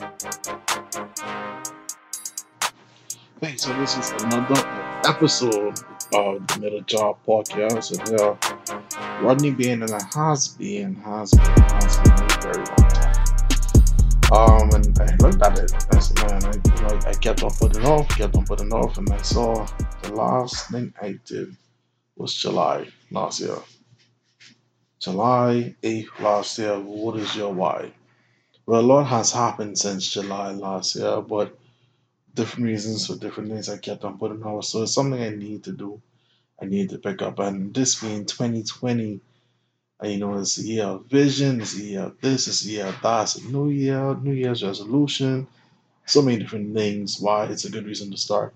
Hey, so this is another episode of the Middle Job Podcast. And uh, Rodney and has been, has been, has been a very long time. Um, and I looked at it. I said, man, I, like, I kept on putting off, kept on putting off, and I saw the last thing I did was July last year. July 8th last year. What is your why? Well, a lot has happened since July last year, but different reasons for different things I kept on putting off. So it's something I need to do. I need to pick up. And this being 2020, and, you know, it's a year of vision, it's a year of this, it's a year of that, it's a new year, New Year's resolution, so many different things. Why it's a good reason to start.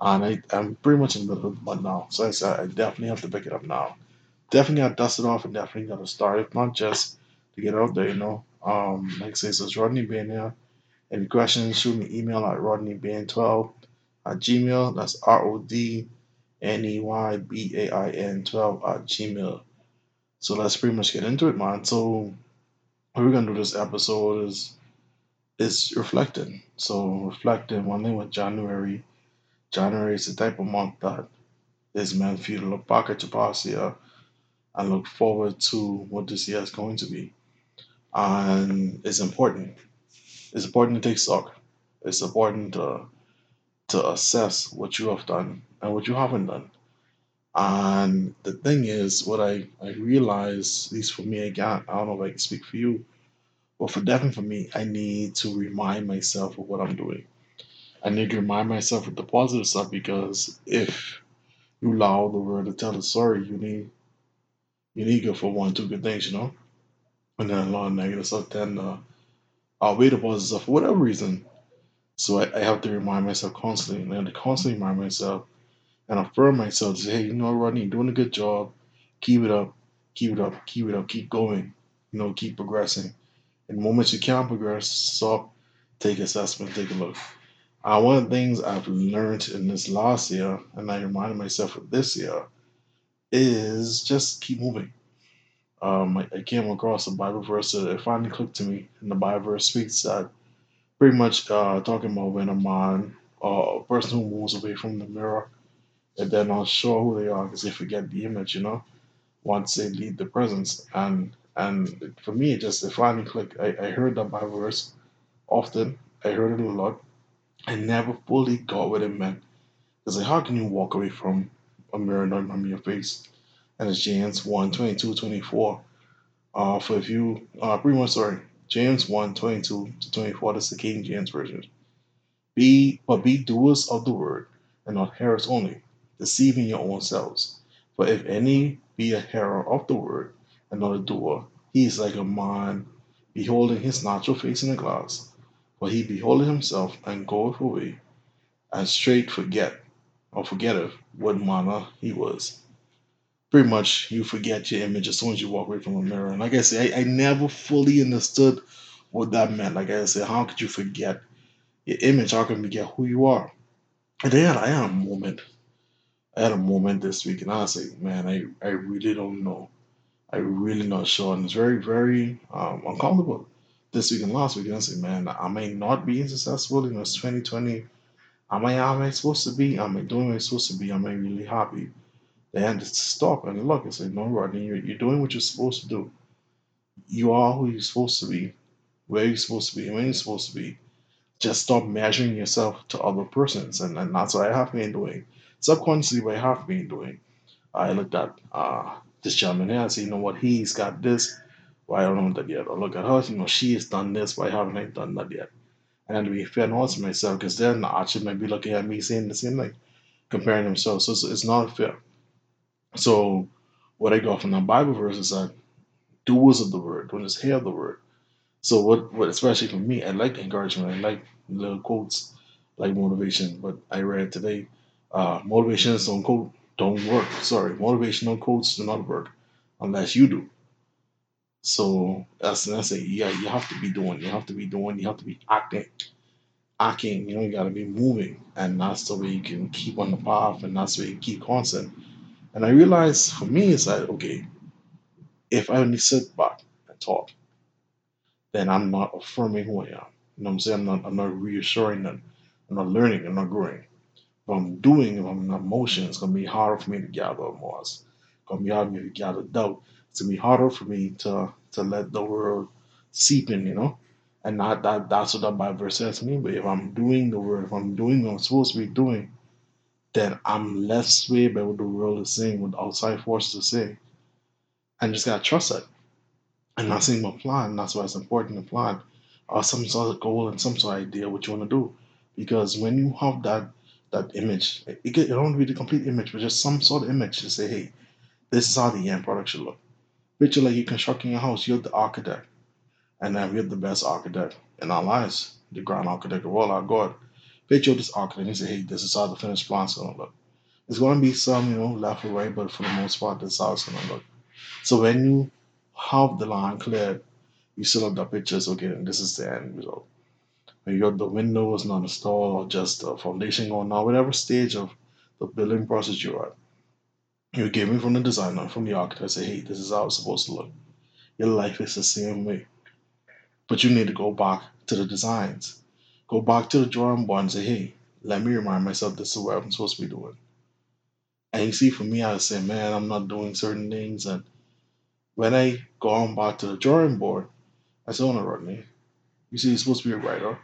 And I, I'm pretty much in the middle of the now. So I said I definitely have to pick it up now. Definitely got to dust it off and definitely got to start. If not just to get out there, you know. Um, like I say, so it's Rodney Bain here. Any questions, shoot me email at rodneybain12 at gmail. That's R O D N E Y B A I N 12 at gmail. So let's pretty much get into it, man. So what we're gonna do this episode is is reflecting. So reflecting one thing with January. January is the type of month that is meant for you to look back at your past year and look forward to what this year is going to be. And it's important. It's important to take stock. It's important to to assess what you have done and what you haven't done. And the thing is, what I, I realize, at least for me, again, I don't know if I can speak for you, but for definitely for me, I need to remind myself of what I'm doing. I need to remind myself of the positive stuff because if you allow the world to tell the story, you need you need to go for one, two good things, you know? And then a lot of negative stuff, then uh, outweigh the positive stuff for whatever reason. So I, I have to remind myself constantly, and I have to constantly remind myself and affirm myself to say, hey, you know, Rodney, you're doing a good job. Keep it up, keep it up, keep it up, keep going. You know, keep progressing. In moments you can't progress, stop, take assessment, take a look. Uh, one of the things I've learned in this last year, and I reminded myself of this year, is just keep moving. Um, I, I came across a Bible verse that finally clicked to me, and the Bible verse speaks that pretty much uh, talking about when a man, uh, a person who moves away from the mirror, and they're not sure who they are because they forget the image, you know, once they leave the presence. And and for me, it just it finally clicked. I, I heard that Bible verse often. I heard it a lot. I never fully got what it meant. Because like, how can you walk away from a mirror and not from your face? And it's James 1, 22, 24. Uh, for if you, uh, pretty much, sorry, James 1, 22 to 24, that's the King James Version. Be, but be doers of the word, and not hearers only, deceiving your own selves. For if any be a hearer of the word, and not a doer, he is like a man beholding his natural face in a glass. For he beholdeth himself, and goeth away, and straight forget, or forgetteth what manner he was. Pretty much, you forget your image as soon as you walk away from a mirror. And like I said, I, I never fully understood what that meant. Like I said, how could you forget your image? How can you forget who you are? And then I had a moment. I had a moment this week, and I like, man, I, I really don't know. I really not sure, and it's very, very um, uncomfortable this week and last week. And I say, man, I may not be successful in this 2020. Am I, am I supposed to be? Am I doing what I'm supposed to be? Am I really happy? Then to stop and look and say, no, Rodney, you're, you're doing what you're supposed to do. You are who you're supposed to be, where you're supposed to be, when you're supposed to be. Just stop measuring yourself to other persons. And, and that's what I have been doing. Subconsciously, what I have been doing. I looked at uh, this gentleman here and said, you know what, he's got this. Why I don't know that yet? Or look at her, you know, she has done this. Why haven't I done that yet? And to be fair and honest myself, because then actually might be looking at me saying the same thing, comparing themselves. So it's not fair. So what I got from that Bible verse is that doers of the word, don't just hear the word. So what, what especially for me, I like encouragement. I like little quotes, like motivation. But I read today, uh, motivations don't quote don't work. Sorry, motivational quotes do not work unless you do. So that's that's it. Yeah, you have to be doing. You have to be doing. You have to be acting, acting. You know, you got to be moving, and that's the way you can keep on the path, and that's the way you keep constant. And I realized for me, it's like okay, if I only sit back and talk, then I'm not affirming who I am. You know what I'm saying? I'm not, I'm not reassuring them. I'm not learning. I'm not growing. If I'm doing, if I'm in motion, it's going to be harder for me to gather more. It's going to be harder for me to gather doubt. It's going to be harder for me to, to let the world seep in, you know? And not that that's what that Bible says to me. But if I'm doing the word, if I'm doing what I'm supposed to be doing, then I'm less swayed by what the world is saying, what outside forces are saying. And just gotta trust it. And not saying my plan, that's why it's important to plan. Or some sort of goal and some sort of idea what you want to do. Because when you have that that image, it, it don't be the complete image, but just some sort of image to say, hey, this is how the end product should look. Picture like you're constructing a house, you're the architect. And then we're the best architect in our lives, the grand architect of all our God. Picture this architect and say, hey, this is how the finished plan's gonna look. There's gonna be some, you know, left or right, but for the most part, this is how it's gonna look. So when you have the line cleared, you still have the pictures, okay, and this is the end result. When you got the windows not installed or just the foundation going on, whatever stage of the building process you're at, you're given from the designer, from the architect, say, hey, this is how it's supposed to look. Your life is the same way. But you need to go back to the designs. Go back to the drawing board and say, hey, let me remind myself this is what I'm supposed to be doing. And you see, for me, I say, man, I'm not doing certain things. And when I go on back to the drawing board, I say, oh no, Rodney, you see, you're supposed to be a writer,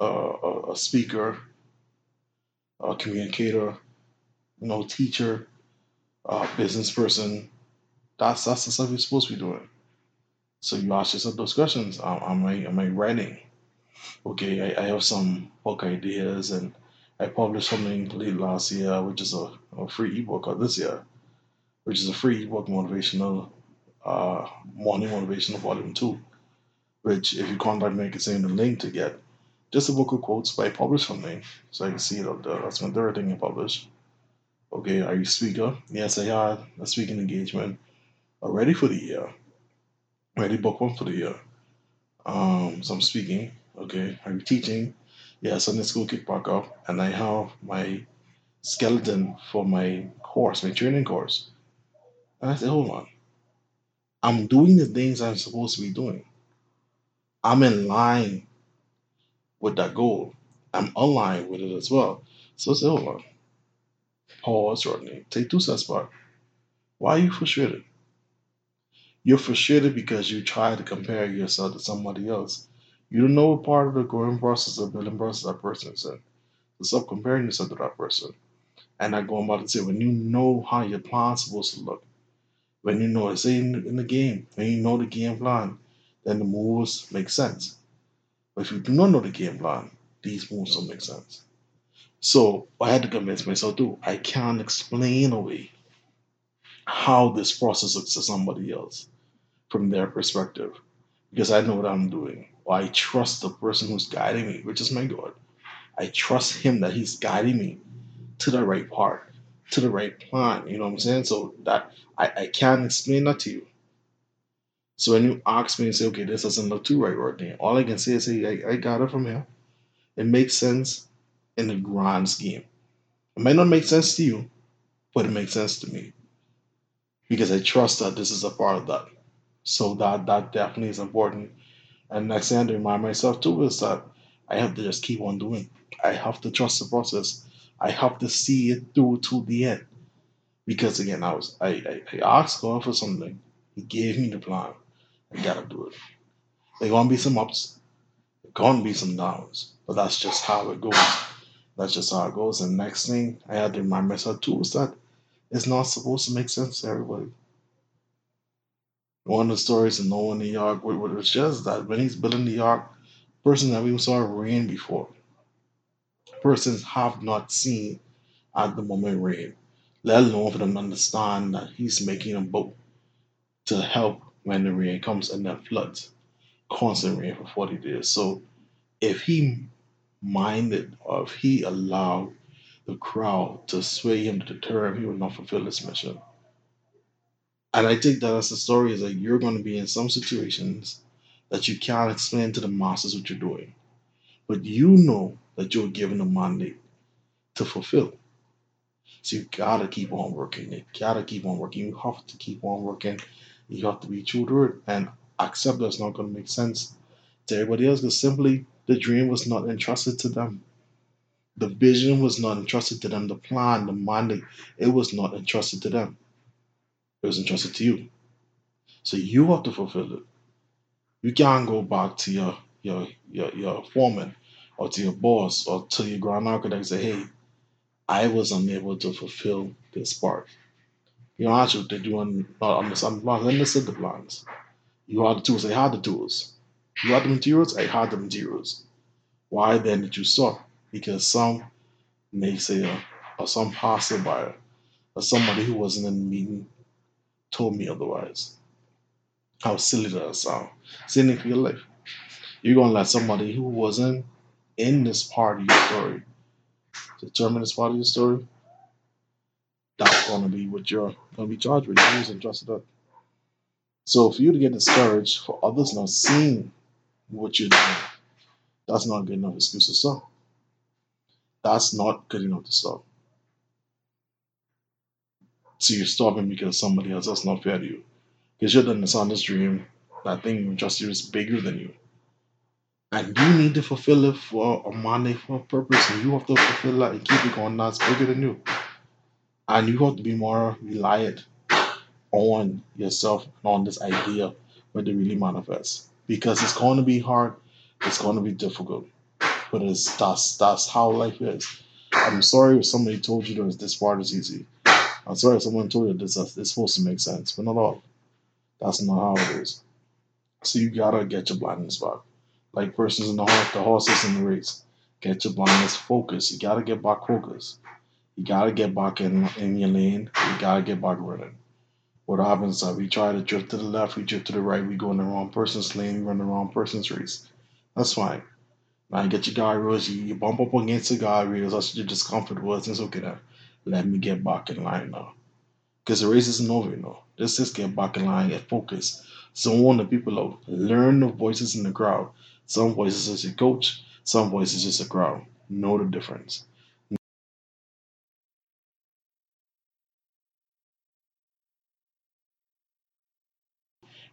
a, a speaker, a communicator, you know, teacher, a business person. That's that's the stuff you're supposed to be doing. So you ask yourself those questions. Am, am I am I writing? Okay, I, I have some book ideas and I published something late last year, which is a, a free ebook, or this year, which is a free ebook motivational uh, morning motivational volume two. Which, if you contact me, I can send you the link to get just a book of quotes, I published something, so I can see it up there. That's my third thing I published. Okay, are you speaker? Yes, I had a speaking engagement already for the year. Ready book one for the year. Um, so I'm speaking. Okay, I'm teaching? Yeah, Sunday school kick back up, and I have my skeleton for my course, my training course. And I said, hold on. I'm doing the things I'm supposed to be doing. I'm in line with that goal. I'm aligned with it as well. So I said, hold on. Pause, Rodney. Take two steps back. Why are you frustrated? You're frustrated because you try to compare yourself to somebody else. You don't know what part of the growing process of building process that person is in. So stop comparing yourself to that person. And I go about to say, when you know how your plan's supposed to look, when you know it, say in, in the game, when you know the game plan, then the moves make sense. But if you do not know the game plan, these moves don't make sense. So I had to convince myself too. I can't explain away how this process looks to somebody else from their perspective because I know what I'm doing. Or I trust the person who's guiding me, which is my God. I trust him that he's guiding me to the right part, to the right plan. You know what I'm saying? So that I, I can't explain that to you. So when you ask me and say, okay, this doesn't look too right right there, all I can say is, hey, I, I got it from here. It makes sense in the grand scheme. It might not make sense to you, but it makes sense to me because I trust that this is a part of that. So that that definitely is important. And next thing I remind myself too is that I have to just keep on doing. I have to trust the process. I have to see it through to the end. Because again, I was I, I, I asked God for something. He gave me the plan. I gotta do it. There gonna be some ups, there gonna be some downs, but that's just how it goes. That's just how it goes. And next thing I had to remind myself too is that it's not supposed to make sense to everybody. One of the stories in Noah in the Ark was just that when he's building the Ark, person that we saw rain before, persons have not seen at the moment rain, let alone for them to understand that he's making a boat to help when the rain comes and then floods, constant rain for 40 days. So if he minded or if he allowed the crowd to sway him to deter him, he would not fulfill his mission. And I think that as a story is that you're going to be in some situations that you can't explain to the masses what you're doing. But you know that you're given a mandate to fulfill. So you gotta keep on working. You gotta keep on working. You have to keep on working. You have to be true to it and accept that it's not gonna make sense to everybody else because simply the dream was not entrusted to them. The vision was not entrusted to them. The plan, the mandate, it was not entrusted to them. It was entrusted to you. So you have to fulfill it. You can't go back to your your your, your foreman or to your boss or to your ground architect and say, hey, I was unable to fulfill this part. You know, actually, they do not understand the plans. Let me set the plans. You had the tools, I had the tools. You had the materials, I had the materials. Why then did you stop? Because some may naysayer uh, or some passerby or somebody who wasn't in the meeting told me otherwise. How silly that sound. Same for your life. You're gonna let somebody who wasn't in this part of your story determine this part of your story. That's gonna be what you're gonna be charged with. You're using trusted up. So for you to get discouraged for others not seeing what you're doing, that's not good enough excuse to stop. That's not good enough to stop. So you're stopping because somebody else that's not fair to you. Because you're the this dream, that thing just you is bigger than you. And you need to fulfill it for a money for a purpose, and you have to fulfill that and keep it going. That's bigger than you. And you have to be more reliant on yourself and on this idea when it really manifests. Because it's going to be hard, it's going to be difficult. But it's that's that's how life is. I'm sorry if somebody told you that this part is easy. I'm sorry if someone told you this uh, it's supposed to make sense, but not all. That's not how it is. So you gotta get your blindness back. Like persons in the horse, the horses in the race. Get your blindness focused. You gotta get back focused. You gotta get back in in your lane. You gotta get back running. What happens is we try to drift to the left, we drift to the right, we go in the wrong person's lane, we run the wrong person's race. That's fine. Now you get your guardrails, you, you bump up against the guardrails, that's what your discomfort was, it's okay now. Let me get back in line now. Because the race isn't over, you know. Let's just get back in line, get focused. Zone the people out. Learn the voices in the crowd. Some voices is your coach, some voices is a crowd. Know the difference.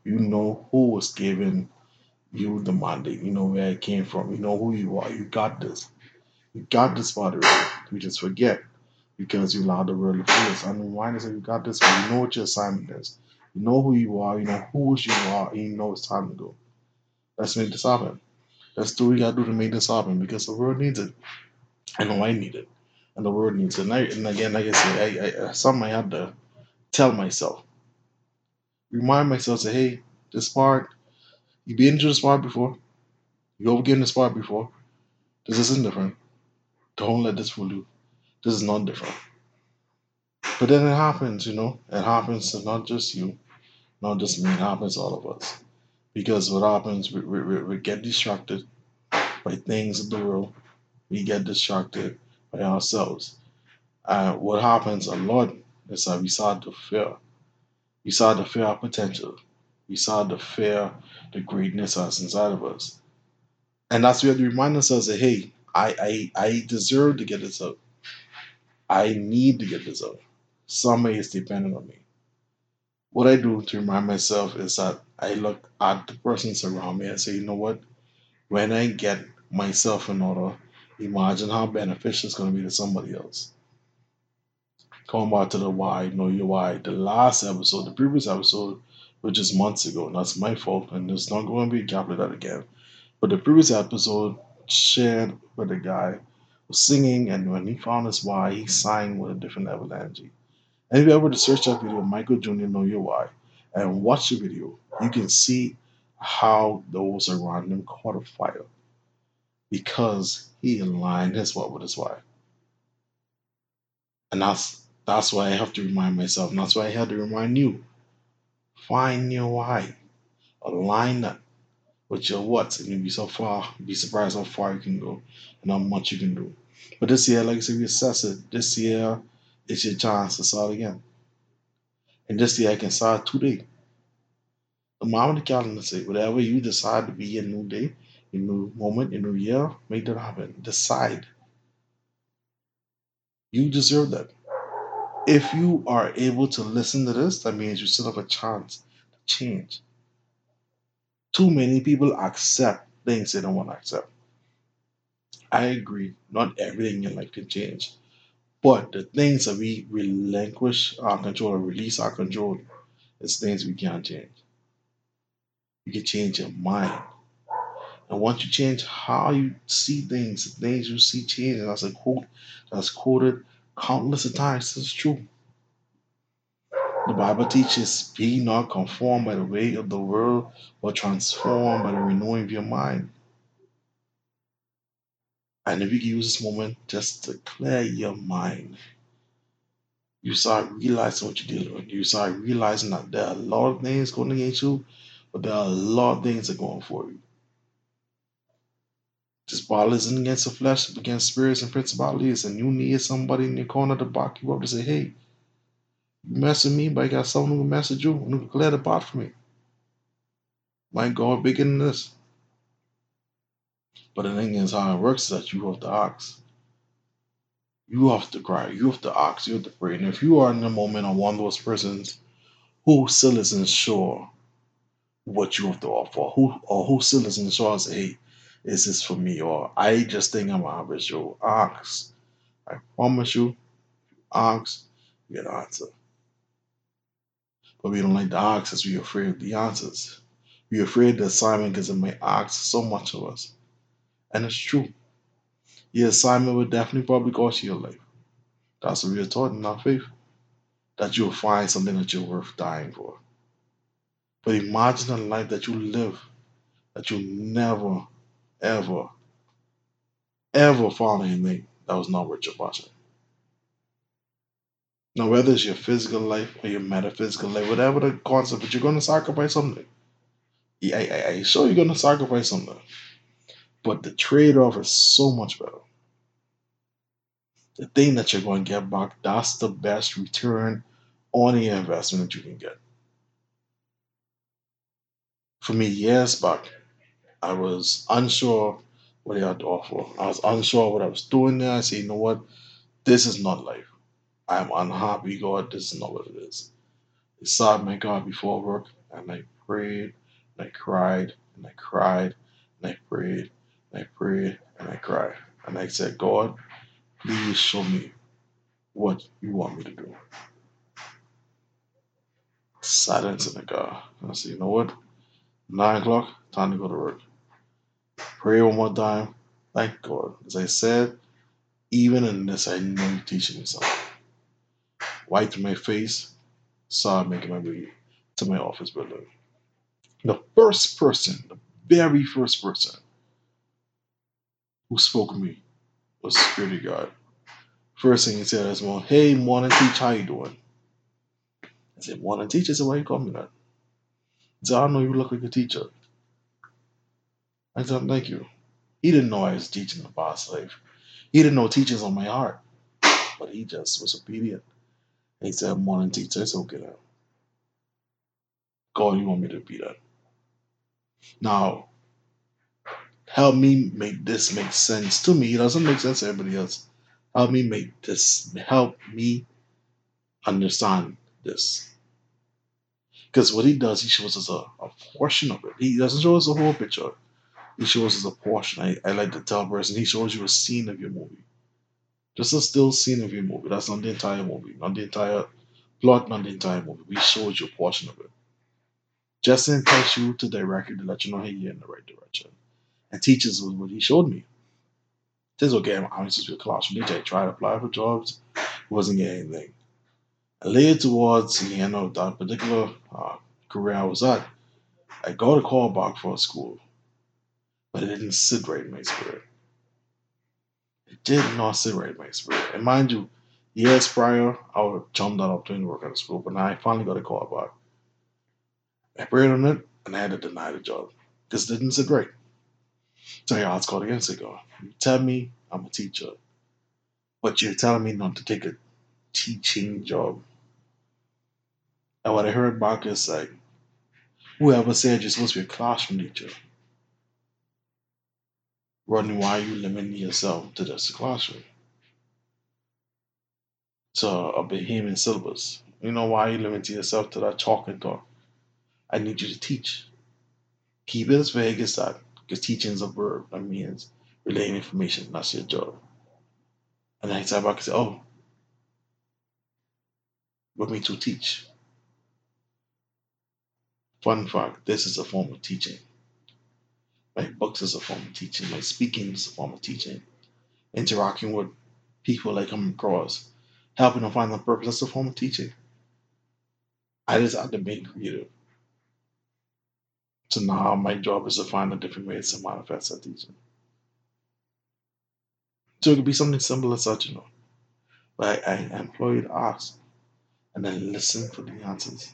You know who was giving you the mandate. You know where it came from. You know who you are. You got this. You got this already. You just forget because you allow the world to fool us. And remind us that you got this, you know what your assignment is. You know who you are, you know who you are, and you know it's time to go. Let's make this happen. Let's do what we gotta do to make this happen because the world needs it. I know I need it. And the world needs it. And, I, and again, like I said, I, I, something I had to tell myself. Remind myself, say, hey, this part, you've been into this part before. You over in this part before. This isn't different. Don't let this fool you. This is not different. But then it happens, you know. It happens to not just you, not just me. It happens to all of us. Because what happens, we, we, we get distracted by things in the world. We get distracted by ourselves. And what happens a lot is that we start to fear. We start to fear our potential. We start to fear the greatness that's inside of us. And that's where we remind ourselves that, hey, I, I, I deserve to get this out. I need to get this out. Somebody is dependent on me. What I do to remind myself is that I look at the persons around me and say, you know what? When I get myself in order, imagine how beneficial it's going to be to somebody else. Going back to the why, know your why. The last episode, the previous episode, which is months ago, and that's my fault, and there's not going to be that again. But the previous episode shared with a guy was singing, and when he found his why, he sang with a different level of energy. And if you ever to search that video, Michael Jr. Know Your Why, and watch the video, you can see how those around him caught a fire because he aligned his what with his why. And that's that's why I have to remind myself, and that's why I had to remind you. Find your why. Align that with your what, and you'll be so far, be surprised how far you can go and how much you can do. But this year, like I said, we assess it. This year, it's your chance to start again. And this year, I can start today. The mom of the calendar say, whatever you decide to be a new day, a new moment, a new year, make that happen. Decide. You deserve that. If you are able to listen to this, that means you still have a chance to change. Too many people accept things they don't want to accept. I agree, not everything in life can change. But the things that we relinquish our control or release our control is things we can't change. You can change your mind. And once you change how you see things, the things you see changing. That's a quote that's quoted countless of times. Is true. The Bible teaches, be not conformed by the way of the world, but transformed by the renewing of your mind. And if you use this moment just to clear your mind, you start realizing what you're dealing with. You start realizing that there are a lot of things going against you, but there are a lot of things that are going for you. This battle isn't against the flesh, but against spirits and principalities, and you need somebody in your corner to back you up to say, hey, messing me, but I got someone who can message you and who can clear path for me. My God, bigger than this. But the thing is, how it works is that you have to ask. You have to cry. You have to ask. You have to pray. And if you are in the moment of one of those persons who still isn't sure what you have to offer, who or who still isn't sure, say, hey, is this for me? Or I just think I'm average. You ask. I promise you, ask, you get an answer. But we don't like the answers. We're afraid of the answers. We're afraid the assignment because it may ask so much of us. And it's true. Your assignment will definitely probably cost you your life. That's what we are taught in our faith. That you'll find something that you're worth dying for. But imagine a life that you live that you never, ever, ever found anything that was not worth your passion. Now, whether it's your physical life or your metaphysical life, whatever the concept, but you're going to sacrifice something. I, I, I sure you're going to sacrifice something. But the trade off is so much better. The thing that you're going to get back, that's the best return on the investment that you can get. For me, years back, I was unsure what I had to offer. I was unsure what I was doing there. I said, you know what? This is not life. I'm unhappy, God. This is not what it is. I sought my God before work, and I prayed, and I cried, and I cried, and I prayed, and I prayed, and I cried. And I said, God, please show me what you want me to do. Silence in the car. I said, you know what? Nine o'clock, time to go to work. Pray one more time. Thank God. As I said, even in this, I know you're teaching me something. Wiped my face, saw making my way to my office building. The first person, the very first person who spoke to me was security guard. First thing he said is, well, hey, morning teacher, how you doing? I said, morning teacher. Said, why you call me that? He said, I know you look like a teacher. I said, thank you. He didn't know I was teaching the past life. He didn't know teachers on my heart. But he just was obedient. He said, morning teacher. I said, okay now. God, you want me to be that. Now, help me make this make sense to me. It doesn't make sense to everybody else. Help me make this, help me understand this. Because what he does, he shows us a, a portion of it. He doesn't show us the whole picture. He shows us a portion. I, I like to tell a person, he shows you a scene of your movie. Just a still scene of your movie. That's not the entire movie, not the entire plot, not the entire movie. We showed you a portion of it. Just entice you to direct you to let you know, hey, you're in the right direction. And teachers was what he showed me. Says, okay, I'm honest a classroom teacher. I tried to apply for jobs, wasn't getting anything. And later towards the end of that particular uh, career I was at, I got a call back for a school, but it didn't sit right in my spirit. It did not sit right in my spirit. And mind you, years prior, I would have jumped up doing work at a school, but now I finally got a call back. I prayed on it, and I had to deny the job because it didn't sit right. So I asked God again, said, God, you tell me I'm a teacher, but you're telling me not to take a teaching job. And what I heard back is like, whoever said you're supposed to be a classroom teacher, Rodney, why are you limiting yourself to just a classroom? To a Bahamian syllabus. You know why are you limiting yourself to that chalk and talk? I need you to teach. Keep it as vague as that. Because teaching is a verb. That means relaying information. That's your job. And I sat back and said, oh, we're me to teach. Fun fact, this is a form of teaching. My books is a form of teaching. like speaking is a form of teaching. Interacting with people I come across, helping them find their purpose, that's a form of teaching. I just have to be creative. So now my job is to find a different ways to manifest that teaching. So it could be something simple as such, you know. But I, employed ask and then listen for the answers.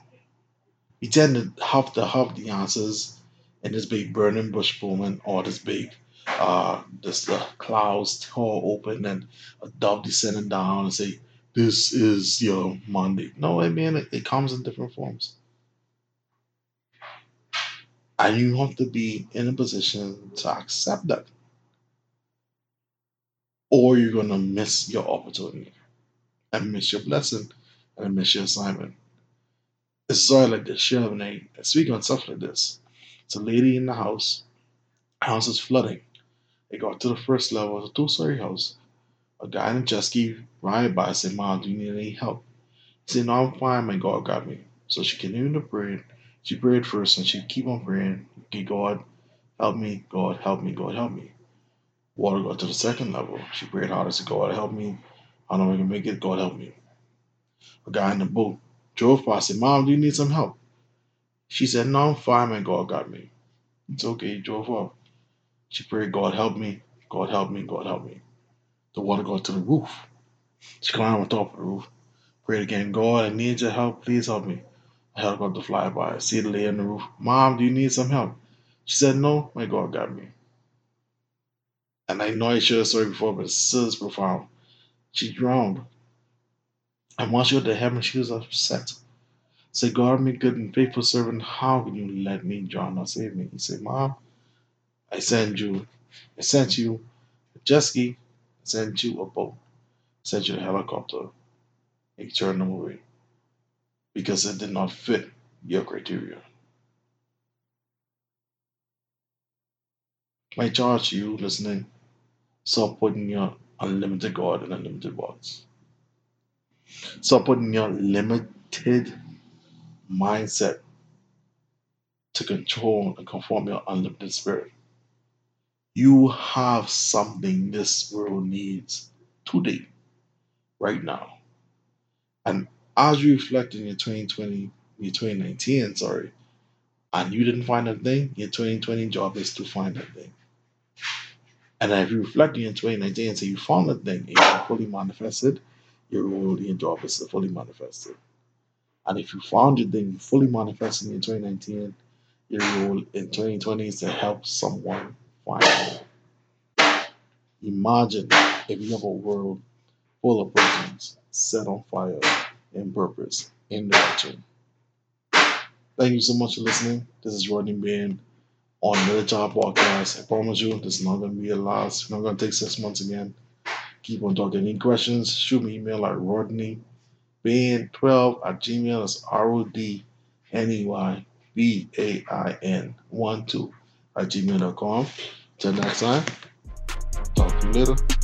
We tend to have to have the answers in this big burning bush moment or this big uh this the clouds tore open and a dove descending down and say, This is your Monday. No, I mean it, it comes in different forms. And you have to be in a position to accept that. Or you're gonna miss your opportunity and miss your blessing and miss your assignment. It's sort like this. She having a speak on stuff like this. It's a lady in the house. House is flooding. They got to the first level. It's a two-story house. A guy in a jet ski ride by said, Mom, do you need any help? He said, No, I'm fine. My God got me. So she continued to pray. She prayed first and she keep on praying. Okay, God, help me. God, help me. God, help me. Water got to the second level. She prayed harder. Said, God, help me. I don't know I can make it. God, help me. A guy in the boat drove past. Said, Mom, do you need some help? She said, No, I'm fine. My God got me. It's okay. He drove off. She prayed, God help me, God help me, God help me. The water got to the roof. She climbed on top of the roof. Prayed again, God, I need your help. Please help me. A helicopter fly by. I see the lady on the roof. Mom, do you need some help? She said, No, my God got me. And I know I shared a story before, but it's still profound. She drowned. And once she got to heaven, she was upset. Say, God, me good and faithful servant, how can you let me drown or save me? He said, Mom, I send you, I sent you a jet ski, I sent you a boat, I sent you a helicopter, you turned them away because it did not fit your criteria. My charge to you listening, stop putting your unlimited God in a limited box. Stop putting your limited mindset to control and conform your unlimited spirit. You have something this world needs today, right now. And as you reflect in your 2020, your 2019, sorry, and you didn't find that thing, your 2020 job is to find that thing. And if you reflect in your 2019 and say you found that thing, can fully manifested, your role your job is to fully manifested. And if you found your thing fully manifested in 2019, your role in 2020 is to help someone find it. Imagine if you have a world full of persons set on fire in purpose, in direction. Thank you so much for listening. This is Rodney Bain on Another Job Podcast. I promise you, this is not going to be a last. We're not going to take six months again. Keep on talking. Any questions? Shoot me email at Rodney Bain12 at gmail. That's R O D N E Y B A I N 1 2 at gmail.com. Till next time. Talk to you later.